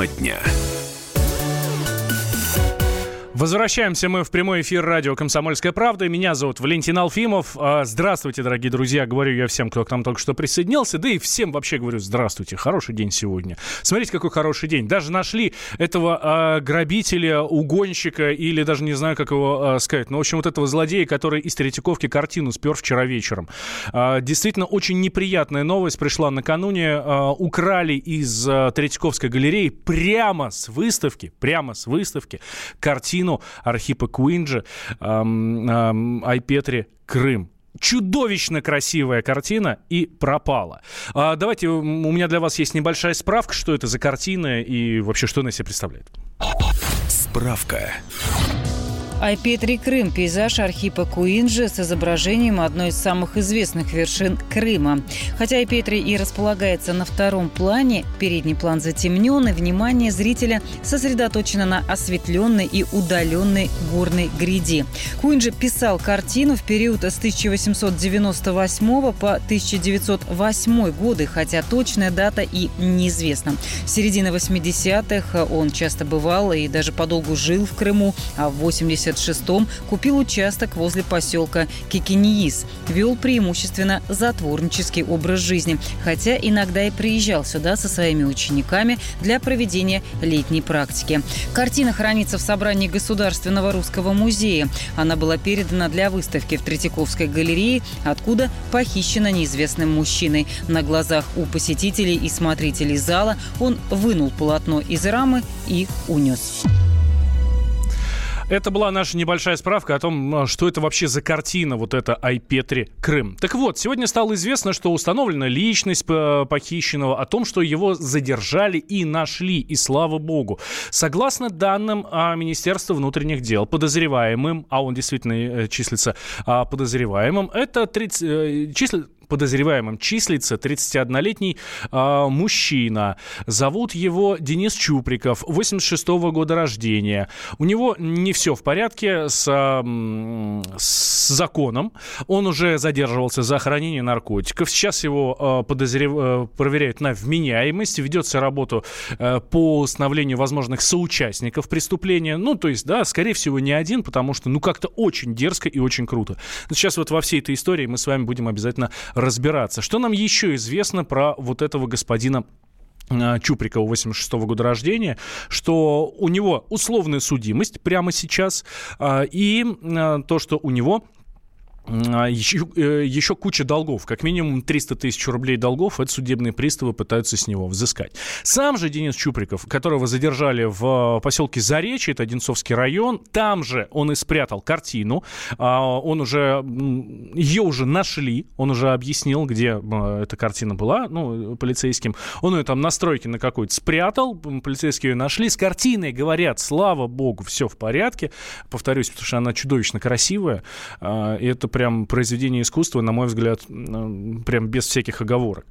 Тема дня. Возвращаемся мы в прямой эфир радио «Комсомольская правда». Меня зовут Валентин Алфимов. А, здравствуйте, дорогие друзья. Говорю я всем, кто к нам только что присоединился. Да и всем вообще говорю здравствуйте. Хороший день сегодня. Смотрите, какой хороший день. Даже нашли этого э, грабителя, угонщика или даже не знаю, как его э, сказать. Но, в общем, вот этого злодея, который из Третьяковки картину спер вчера вечером. Э, действительно, очень неприятная новость пришла накануне. Э, украли из э, Третьяковской галереи прямо с выставки, прямо с выставки картину картину Архипа Куинджи Айпетри «Крым». Чудовищно красивая картина и пропала. А, давайте, у меня для вас есть небольшая справка, что это за картина и вообще что она себе представляет. Справка. Айпетри Крым – пейзаж Архипа Куинджи с изображением одной из самых известных вершин Крыма. Хотя Айпетри и располагается на втором плане, передний план затемнен, и внимание зрителя сосредоточено на осветленной и удаленной горной гряди. Куинджи писал картину в период с 1898 по 1908 годы, хотя точная дата и неизвестна. В середине 80-х он часто бывал и даже подолгу жил в Крыму, а в 80 1976-м купил участок возле поселка Кикиниис. Вел преимущественно затворнический образ жизни, хотя иногда и приезжал сюда со своими учениками для проведения летней практики. Картина хранится в собрании Государственного русского музея. Она была передана для выставки в Третьяковской галерее, откуда похищена неизвестным мужчиной. На глазах у посетителей и смотрителей зала он вынул полотно из рамы и унес. Это была наша небольшая справка о том, что это вообще за картина, вот эта Айпетри Крым. Так вот, сегодня стало известно, что установлена личность похищенного, о том, что его задержали и нашли, и слава богу. Согласно данным а, Министерства внутренних дел, подозреваемым, а он действительно э, числится а, подозреваемым, это 30, э, числится подозреваемым числится 31-летний э, мужчина. Зовут его Денис Чуприков, 86 -го года рождения. У него не все в порядке с, э, с законом. Он уже задерживался за хранение наркотиков. Сейчас его э, подозрев... Проверяют на вменяемость. Ведется работа э, по установлению возможных соучастников преступления. Ну, то есть, да, скорее всего, не один, потому что, ну, как-то очень дерзко и очень круто. Но сейчас вот во всей этой истории мы с вами будем обязательно разбираться. Что нам еще известно про вот этого господина а, Чуприкова 86 -го года рождения, что у него условная судимость прямо сейчас, а, и а, то, что у него еще, а, э, еще куча долгов. Как минимум 300 тысяч рублей долгов это судебные приставы пытаются с него взыскать. Сам же Денис Чуприков, которого задержали в поселке Заречье, это Одинцовский район, там же он и спрятал картину. А, он уже, ее уже нашли, он уже объяснил, где а, эта картина была, ну, полицейским. Он ее там на стройке на какой-то спрятал, полицейские ее нашли. С картиной говорят, слава богу, все в порядке. Повторюсь, потому что она чудовищно красивая. И это прям произведение искусства, на мой взгляд, прям без всяких оговорок.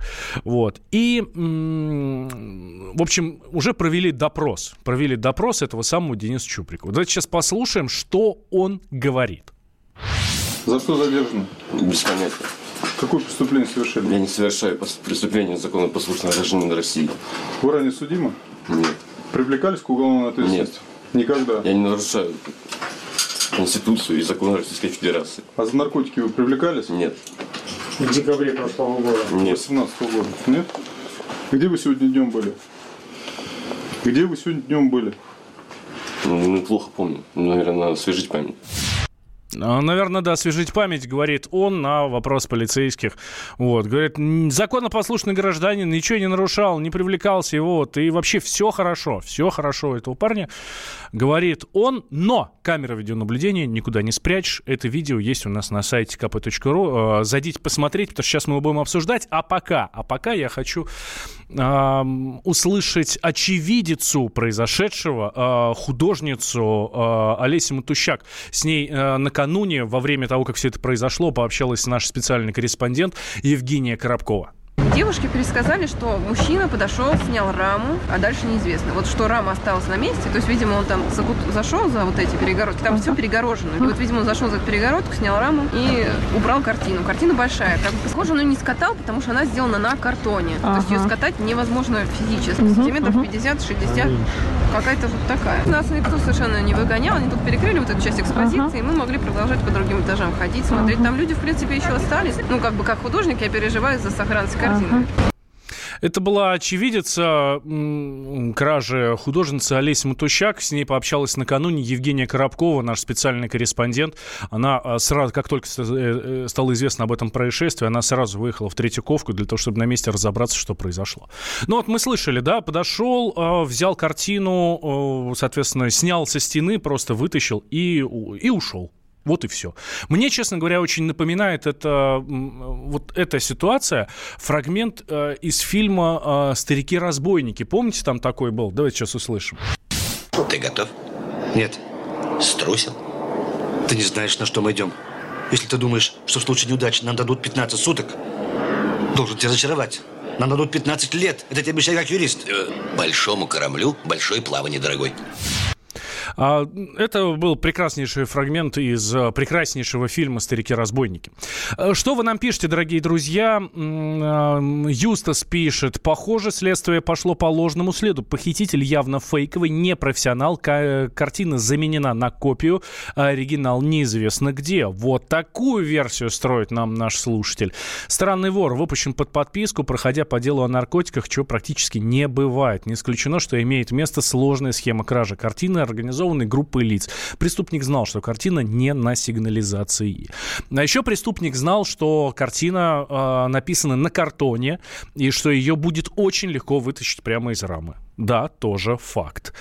Вот. И, в общем, уже провели допрос. Провели допрос этого самого Дениса Чуприкова. Давайте сейчас послушаем, что он говорит. За что задержан? Без понятия. Какое преступление совершили? Я не совершаю преступление законопослушного гражданина России. Вы ранее судимы? Нет. Привлекались к уголовной ответственности? Нет. Никогда? Я не нарушаю Конституцию и закон Российской Федерации. А за наркотики вы привлекались? Нет. В декабре прошлого года. Нет. 18 года? Нет? Где вы сегодня днем были? Где вы сегодня днем были? Ну, плохо помню. Наверное, надо освежить память. А, наверное, да, освежить память, говорит он на вопрос полицейских. Вот, говорит, законопослушный гражданин ничего не нарушал, не привлекался, вот, и вообще все хорошо, все хорошо у этого парня, говорит он, но камера видеонаблюдения никуда не спрячешь, это видео есть у нас на сайте kp.ru, а, зайдите посмотреть, потому что сейчас мы его будем обсуждать, а пока, а пока я хочу услышать очевидицу произошедшего, э, художницу э, Олесю Матущак, с ней на накануне, во время того, как все это произошло, пообщалась наша специальный корреспондент Евгения Коробкова. Девушки пересказали, что мужчина подошел, снял раму, а дальше неизвестно. Вот что рама осталась на месте, то есть, видимо, он там зашел за вот эти перегородки, там все перегорожено. И вот, видимо, он зашел за эту перегородку, снял раму и убрал картину. Картина большая. Как бы, похоже, он ее не скатал, потому что она сделана на картоне. То есть ее скатать невозможно физически. Сантиметров 50-60. Какая-то вот такая. Нас никто совершенно не выгонял, они тут перекрыли вот эту часть экспозиции, и мы могли продолжать по другим этажам ходить, смотреть. Там люди, в принципе, еще остались. Ну, как бы как художник, я переживаю за сохранность картины. Это была очевидица кражи художницы Олеся Матущак. С ней пообщалась накануне Евгения Коробкова, наш специальный корреспондент. Она а, сразу, как только э, э, стало известно об этом происшествии, она сразу выехала в Третьяковку для того, чтобы на месте разобраться, что произошло. Ну вот мы слышали, да, подошел, а, взял картину, соответственно, снял со стены, просто вытащил и, и ушел. Вот и все. Мне, честно говоря, очень напоминает это, вот эта ситуация фрагмент э, из фильма э, «Старики-разбойники». Помните, там такой был? Давайте сейчас услышим. Ты готов? Нет. Струсил? Ты не знаешь, на что мы идем. Если ты думаешь, что в случае неудачи нам дадут 15 суток, должен тебя разочаровать. Нам дадут 15 лет. Это тебе обещаю как юрист. Э, большому кораблю большое плавание, дорогой. А, это был прекраснейший фрагмент из а, прекраснейшего фильма «Старики-разбойники». А, что вы нам пишете, дорогие друзья? Юстас пишет. Похоже, следствие пошло по ложному следу. Похититель явно фейковый, непрофессионал. Картина заменена на копию, оригинал неизвестно где. Вот такую версию строит нам наш слушатель. Странный вор выпущен под подписку, проходя по делу о наркотиках, чего практически не бывает. Не исключено, что имеет место сложная схема кражи картины, организованной организованной группой лиц. Преступник знал, что картина не на сигнализации. А еще преступник знал, что картина э, написана на картоне и что ее будет очень легко вытащить прямо из рамы. Да, тоже факт.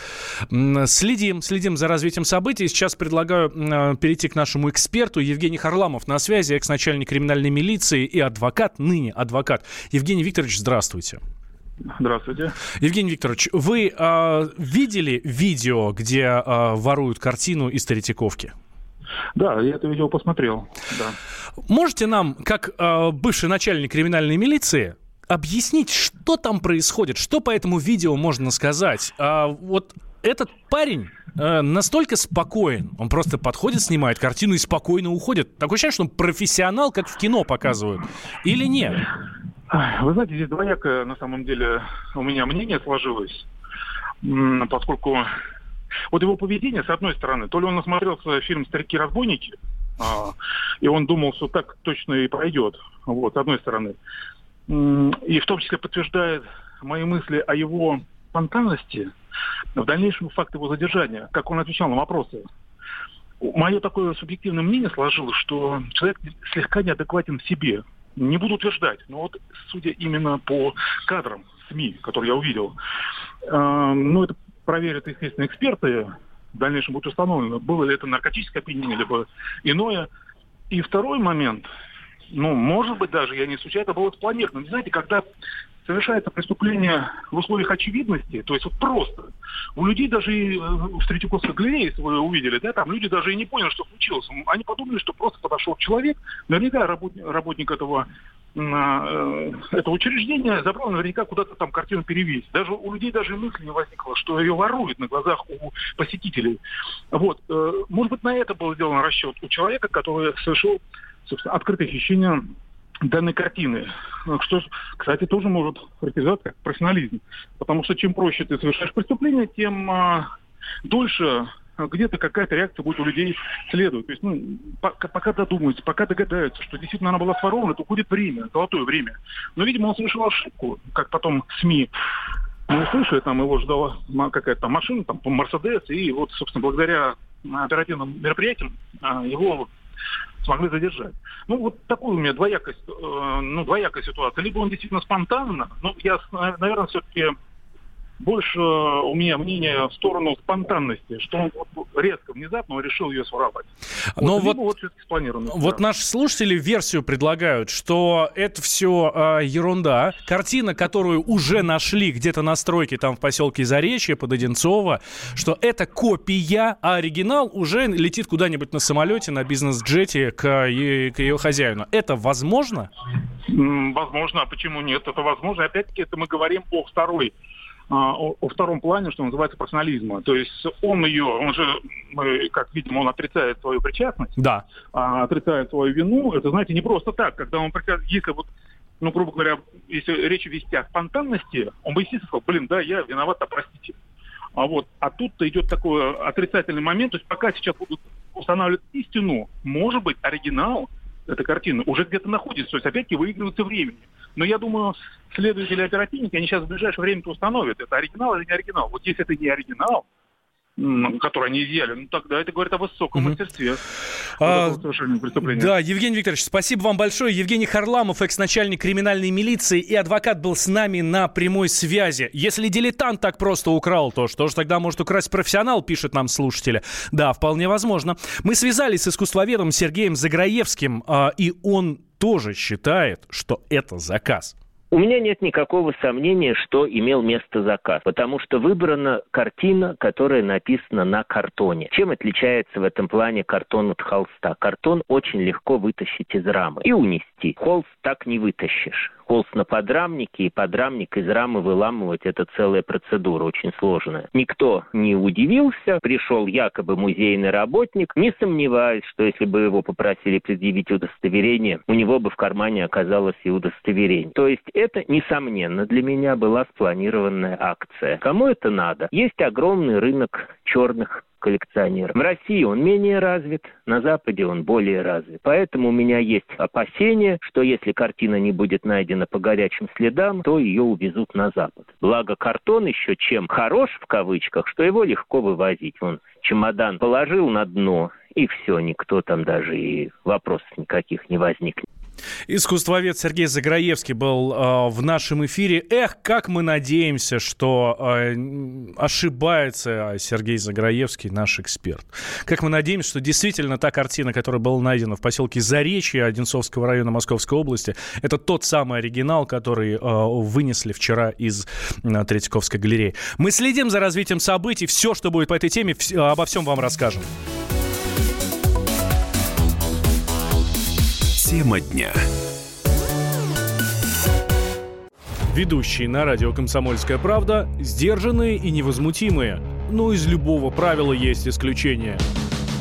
Следим, следим за развитием событий. Сейчас предлагаю э, перейти к нашему эксперту. Евгений Харламов на связи, экс-начальник криминальной милиции и адвокат, ныне адвокат. Евгений Викторович, здравствуйте. Здравствуйте. Евгений Викторович, вы э, видели видео, где э, воруют картину из Третьяковки? Да, я это видео посмотрел. Да. Можете нам, как э, бывший начальник криминальной милиции, объяснить, что там происходит, что по этому видео можно сказать? А, вот этот парень э, настолько спокоен, он просто подходит, снимает картину и спокойно уходит. Такое ощущение, что он профессионал, как в кино показывают, или нет? Вы знаете, здесь двоякое на самом деле у меня мнение сложилось, поскольку вот его поведение, с одной стороны, то ли он насмотрелся фильм «Старики-разбойники», а, и он думал, что так точно и пройдет, вот, с одной стороны. И в том числе подтверждает мои мысли о его спонтанности, в дальнейшем факт его задержания, как он отвечал на вопросы. Мое такое субъективное мнение сложилось, что человек слегка неадекватен в себе. Не буду утверждать, но вот судя именно по кадрам СМИ, которые я увидел, э, ну, это проверят, естественно, эксперты, в дальнейшем будет установлено, было ли это наркотическое опьянение, либо иное. И второй момент, ну, может быть даже, я не исключаю, это было спланировано. Знаете, когда совершается преступление в условиях очевидности, то есть вот просто. У людей даже и э, в Третьяковской галерее, если вы увидели, да, там люди даже и не поняли, что случилось. Они подумали, что просто подошел человек, наверняка работник, работник этого э, этого учреждения забрал наверняка куда-то там картину перевесить. Даже у людей даже мысли не возникло, что ее воруют на глазах у посетителей. Вот. Э, может быть, на это был сделан расчет у человека, который совершил собственно, открытое хищение данной картины. Что, кстати, тоже может характеризоваться как профессионализм. Потому что чем проще ты совершаешь преступление, тем а, дольше где-то какая-то реакция будет у людей следовать. То есть, ну, пока, пока додумаются, пока догадаются, что действительно она была сворована, то уходит время, золотое время. Но, видимо, он совершил ошибку, как потом СМИ мы услышали, там его ждала какая-то там машина, там, Мерседес, и вот, собственно, благодаря оперативным мероприятиям а, его смогли задержать. Ну, вот такую у меня двоякая, э, ну, двоякая ситуация. Либо он действительно спонтанно, ну, я, наверное, все-таки больше у меня мнение в сторону спонтанности, что он вот резко, внезапно он решил ее своровать. Но вот, вот, вот, вот наши слушатели версию предлагают, что это все э, ерунда. Картина, которую уже нашли где-то на стройке там в поселке Заречье под Одинцово, что это копия, а оригинал уже летит куда-нибудь на самолете, на бизнес-джете к, к ее хозяину. Это возможно? Возможно, а почему нет? Это возможно. Опять-таки, это мы говорим о второй а, о, о втором плане, что называется, профессионализма. То есть он ее, он же, мы, как видим, он отрицает свою причастность, да. а, отрицает свою вину. Это, знаете, не просто так. Когда он если вот, ну, грубо говоря, если речь вести о спонтанности, он бы, естественно, сказал, блин, да, я виноват, а простите. А вот, а тут-то идет такой отрицательный момент, то есть пока сейчас будут устанавливать истину, может быть, оригинал этой картины уже где-то находится, то есть опять-таки выигрывается времени. Но я думаю, следователи оперативники, они сейчас в ближайшее время установят, это оригинал или не оригинал. Вот если это не оригинал, который они изъяли, ну тогда это говорит о высоком угу. мастерстве. А, да, Евгений Викторович, спасибо вам большое. Евгений Харламов, экс-начальник криминальной милиции и адвокат был с нами на прямой связи. Если дилетант так просто украл, то что же тогда может украсть профессионал, пишет нам слушатели. Да, вполне возможно. Мы связались с искусствоведом Сергеем Заграевским, а, и он тоже считает, что это заказ. У меня нет никакого сомнения, что имел место заказ, потому что выбрана картина, которая написана на картоне. Чем отличается в этом плане картон от холста? Картон очень легко вытащить из рамы и унести. Холст так не вытащишь холст на подрамнике, и подрамник из рамы выламывать – это целая процедура, очень сложная. Никто не удивился, пришел якобы музейный работник, не сомневаясь, что если бы его попросили предъявить удостоверение, у него бы в кармане оказалось и удостоверение. То есть это, несомненно, для меня была спланированная акция. Кому это надо? Есть огромный рынок черных коллекционеров. В России он менее развит, на Западе он более развит. Поэтому у меня есть опасение, что если картина не будет найдена по горячим следам, то ее увезут на Запад. Благо картон еще чем хорош в кавычках, что его легко вывозить. Он чемодан положил на дно, и все, никто там даже и вопросов никаких не возникнет. Искусствовед Сергей Заграевский был э, в нашем эфире. Эх, как мы надеемся, что э, ошибается Сергей Заграевский, наш эксперт. Как мы надеемся, что действительно та картина, которая была найдена в поселке Заречье Одинцовского района Московской области, это тот самый оригинал, который э, вынесли вчера из э, Третьяковской галереи. Мы следим за развитием событий. Все, что будет по этой теме, вс- обо всем вам расскажем. Тема дня. Ведущие на радио «Комсомольская правда» сдержанные и невозмутимые. Но из любого правила есть исключение.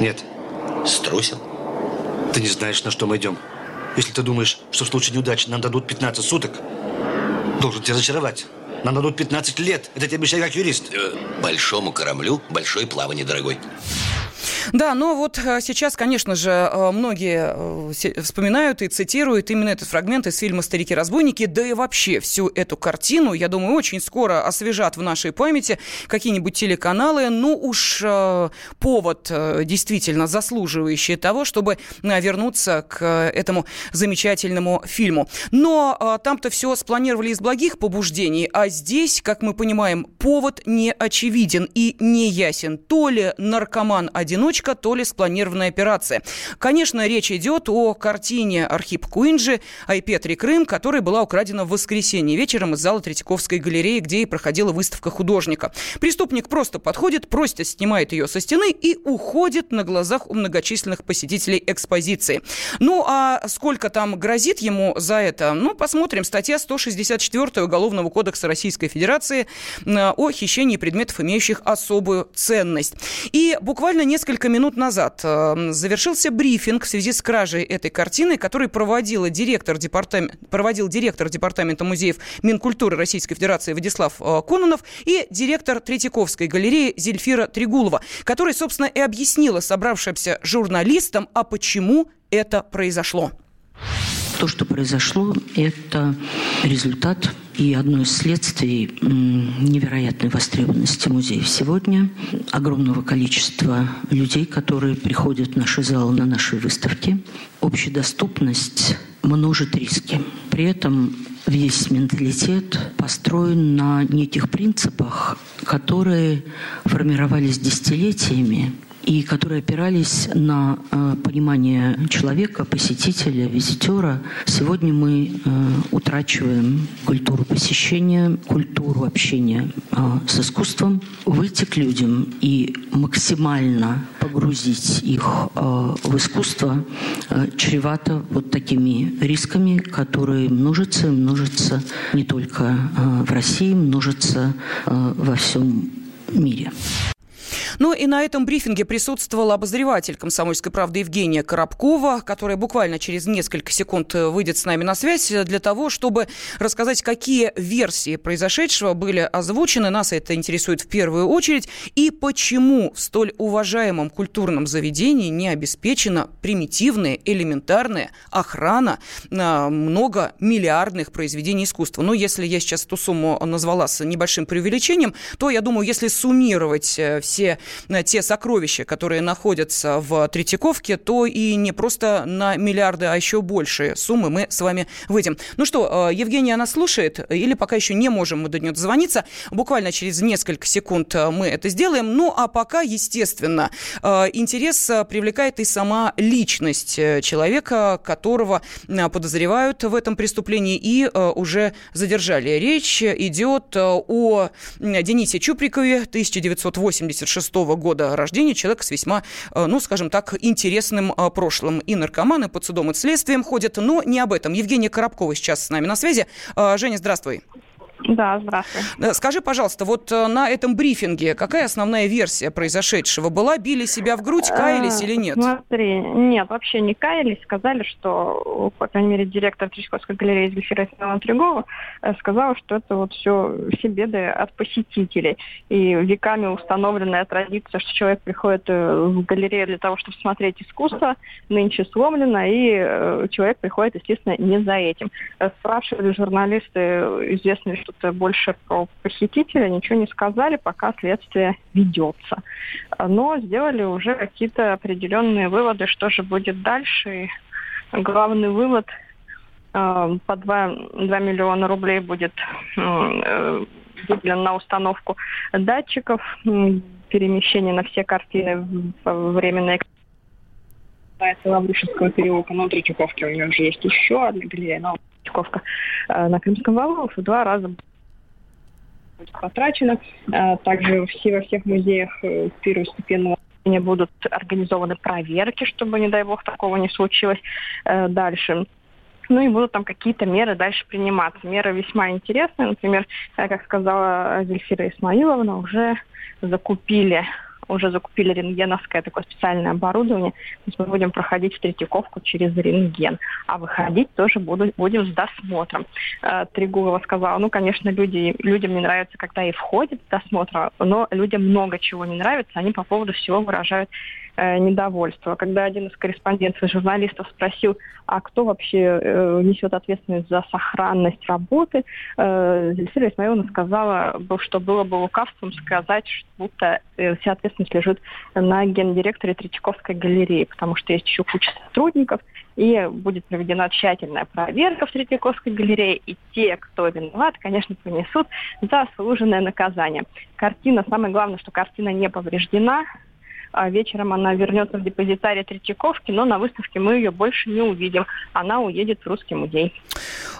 Нет. Струсил? Ты не знаешь, на что мы идем. Если ты думаешь, что в случае неудачи нам дадут 15 суток, должен тебя зачаровать. Нам дадут 15 лет. Это тебе обещаю как юрист. Э, большому кораблю большое плавание, дорогой. Да, но вот э, сейчас, конечно же, э, многие э, вспоминают и цитируют именно этот фрагмент из фильма «Старики-разбойники», да и вообще всю эту картину, я думаю, очень скоро освежат в нашей памяти какие-нибудь телеканалы. Ну уж повод действительно заслуживающий того, чтобы вернуться к этому замечательному фильму. Но там-то все спланировали из благих побуждений, а здесь, как мы понимаем, повод не очевиден и не ясен. То ли наркоман-одиночка, цепочка, то ли спланированная операция. Конечно, речь идет о картине Архип Куинджи «Айпетри Крым», которая была украдена в воскресенье вечером из зала Третьяковской галереи, где и проходила выставка художника. Преступник просто подходит, просто снимает ее со стены и уходит на глазах у многочисленных посетителей экспозиции. Ну, а сколько там грозит ему за это? Ну, посмотрим. Статья 164 Уголовного кодекса Российской Федерации э, о хищении предметов, имеющих особую ценность. И буквально несколько несколько минут назад э, завершился брифинг в связи с кражей этой картины, который проводила директор департамент, проводил директор Департамента музеев Минкультуры Российской Федерации Владислав э, Кононов и директор Третьяковской галереи Зельфира Тригулова, которая, собственно, и объяснила собравшимся журналистам, а почему это произошло. То, что произошло, это результат и одно из следствий невероятной востребованности музеев сегодня, огромного количества людей, которые приходят в наши залы на наши выставки. Общедоступность множит риски. При этом весь менталитет построен на неких принципах, которые формировались десятилетиями и которые опирались на э, понимание человека, посетителя, визитера. Сегодня мы э, утрачиваем культуру посещения, культуру общения э, с искусством, выйти к людям и максимально погрузить их в искусство чревато вот такими рисками, которые множатся множатся не только в России, множатся во всем мире. Ну и на этом брифинге присутствовал обозреватель «Комсомольской правды» Евгения Коробкова, которая буквально через несколько секунд э, выйдет с нами на связь для того, чтобы рассказать, какие версии произошедшего были озвучены. Нас это интересует в первую очередь. И почему в столь уважаемом культурном заведении не обеспечена примитивная, элементарная охрана на многомиллиардных произведений искусства. Ну, если я сейчас эту сумму назвала с небольшим преувеличением, то, я думаю, если суммировать э, все Э, те сокровища, которые находятся в Третьяковке, то и не просто на миллиарды, а еще большие суммы мы с вами выйдем. Ну что, э, Евгения нас слушает, или пока еще не можем мы до нее дозвониться. Буквально через несколько секунд э, мы это сделаем. Ну а пока, естественно, интерес привлекает и сама личность человека, которого подозревают в этом преступлении и уже задержали. Речь идет о Денисе Чуприкове, 1986 года рождения, человек с весьма, э, ну, скажем так, интересным э, прошлым. И наркоманы под судом и следствием ходят, но не об этом. Евгения Коробкова сейчас с нами на связи. Э, Женя, здравствуй. Да, здравствуй. Скажи, пожалуйста, вот э, на этом брифинге какая основная версия произошедшего была? Били себя в грудь, каялись или нет? Смотри, нет, вообще не каялись. Сказали, что, по крайней мере, директор Третьяковской галереи Зельфира Семена Трегова э, сказала, что это вот все, все беды от посетителей. И веками установленная традиция, что человек приходит э, в галерею для того, чтобы смотреть искусство, нынче сломлена, и человек приходит, естественно, не за этим. Спрашивали журналисты, известно ли что-то больше про похитителя, ничего не сказали, пока следствие ведется. Но сделали уже какие-то определенные выводы, что же будет дальше. И главный вывод э, по 2, 2 миллиона рублей будет э, выделен на установку датчиков, перемещение на все картины временной касается Лаврушевского переулка, но три Третьяковке у нее уже есть еще одна галерея, но Третьяковка э, на Крымском валу в два раза потрачено. Э, также все, во всех музеях э, первостепенного будут организованы проверки, чтобы, не дай бог, такого не случилось дальше. Ну и будут там какие-то меры дальше приниматься. Меры весьма интересные. Например, как сказала Зельфира Исмаиловна, уже закупили уже закупили рентгеновское такое специальное оборудование. То есть мы будем проходить в Третьяковку через рентген. А выходить тоже буду, будем с досмотром. Э, сказала, ну, конечно, люди, людям не нравится, когда и входят с досмотра, но людям много чего не нравится. Они по поводу всего выражают Э, недовольство. Когда один из корреспондентов журналистов спросил, а кто вообще э, несет ответственность за сохранность работы, э, Зельфира Исмаиловна сказала, что было бы лукавством сказать, что будто э, вся ответственность лежит на гендиректоре Третьяковской галереи, потому что есть еще куча сотрудников, и будет проведена тщательная проверка в Третьяковской галерее, и те, кто виноват, конечно, понесут заслуженное наказание. Картина, самое главное, что картина не повреждена, а вечером она вернется в депозитарий Третьяковки, но на выставке мы ее больше не увидим. Она уедет в Русский музей.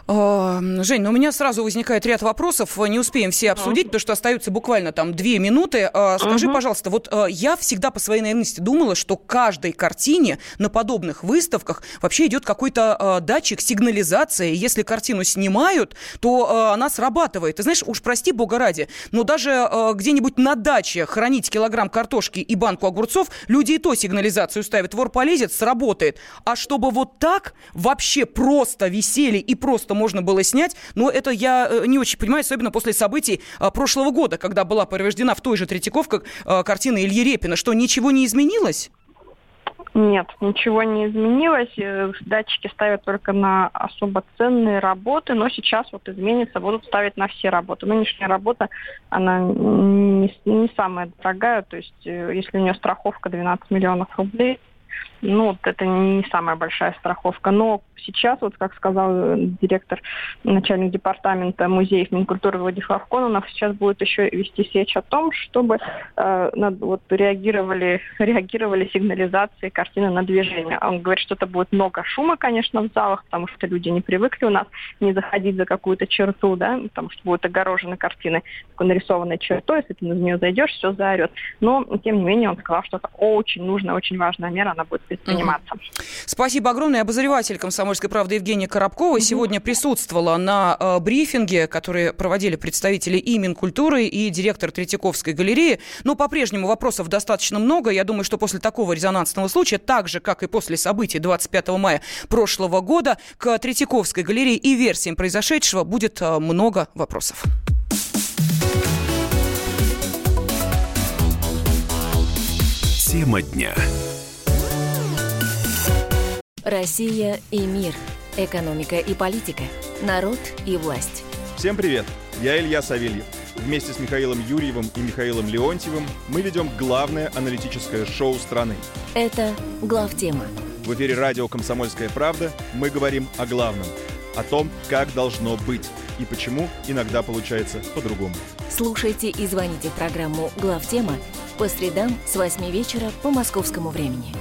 А, Жень, ну у меня сразу возникает ряд вопросов. Не успеем все обсудить, потому что остаются буквально там две минуты. А, скажи, угу. пожалуйста, вот я всегда по своей наивности думала, что каждой картине на подобных выставках вообще идет какой-то датчик, сигнализация. Если картину снимают, то она срабатывает. Ты знаешь, уж прости бога ради, но даже где-нибудь на даче хранить килограмм картошки и банку огурцов огурцов, люди и то сигнализацию ставят. Вор полезет, сработает. А чтобы вот так вообще просто висели и просто можно было снять, ну, это я э, не очень понимаю, особенно после событий а, прошлого года, когда была повреждена в той же Третьяковке а, картина Ильи Репина. Что, ничего не изменилось? Нет, ничего не изменилось. Э, датчики ставят только на особо ценные работы, но сейчас вот изменится, будут ставить на все работы. Нынешняя работа, она не, не самая дорогая, то есть э, если у нее страховка 12 миллионов рублей, ну, это не самая большая страховка. Но сейчас, вот как сказал э, директор, начальник департамента музеев Минкультуры Владислав Кононов, сейчас будет еще вести речь о том, чтобы э, над, вот, реагировали, реагировали сигнализации картины на движение. Он говорит, что это будет много шума, конечно, в залах, потому что люди не привыкли у нас не заходить за какую-то черту, да, потому что будут огорожены картины такой нарисованной чертой, если ты на нее зайдешь, все заорет. Но, тем не менее, он сказал, что это очень нужная, очень важная мера, она будет предприниматься. Спасибо огромное. Обозреватель «Комсомольской правды» Евгения Коробкова угу. сегодня присутствовала на э, брифинге, который проводили представители и Минкультуры, и директор Третьяковской галереи. Но по-прежнему вопросов достаточно много. Я думаю, что после такого резонансного случая, так же, как и после событий 25 мая прошлого года, к Третьяковской галерее и версиям произошедшего будет э, много вопросов. Тема дня. Россия и мир. Экономика и политика. Народ и власть. Всем привет! Я Илья Савельев. Вместе с Михаилом Юрьевым и Михаилом Леонтьевым мы ведем главное аналитическое шоу страны. Это «Главтема». В эфире радио «Комсомольская правда» мы говорим о главном. О том, как должно быть и почему иногда получается по-другому. Слушайте и звоните в программу «Главтема» по средам с 8 вечера по московскому времени.